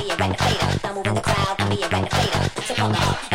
be a renovator. Now move in the crowd, be a renovator. So come on.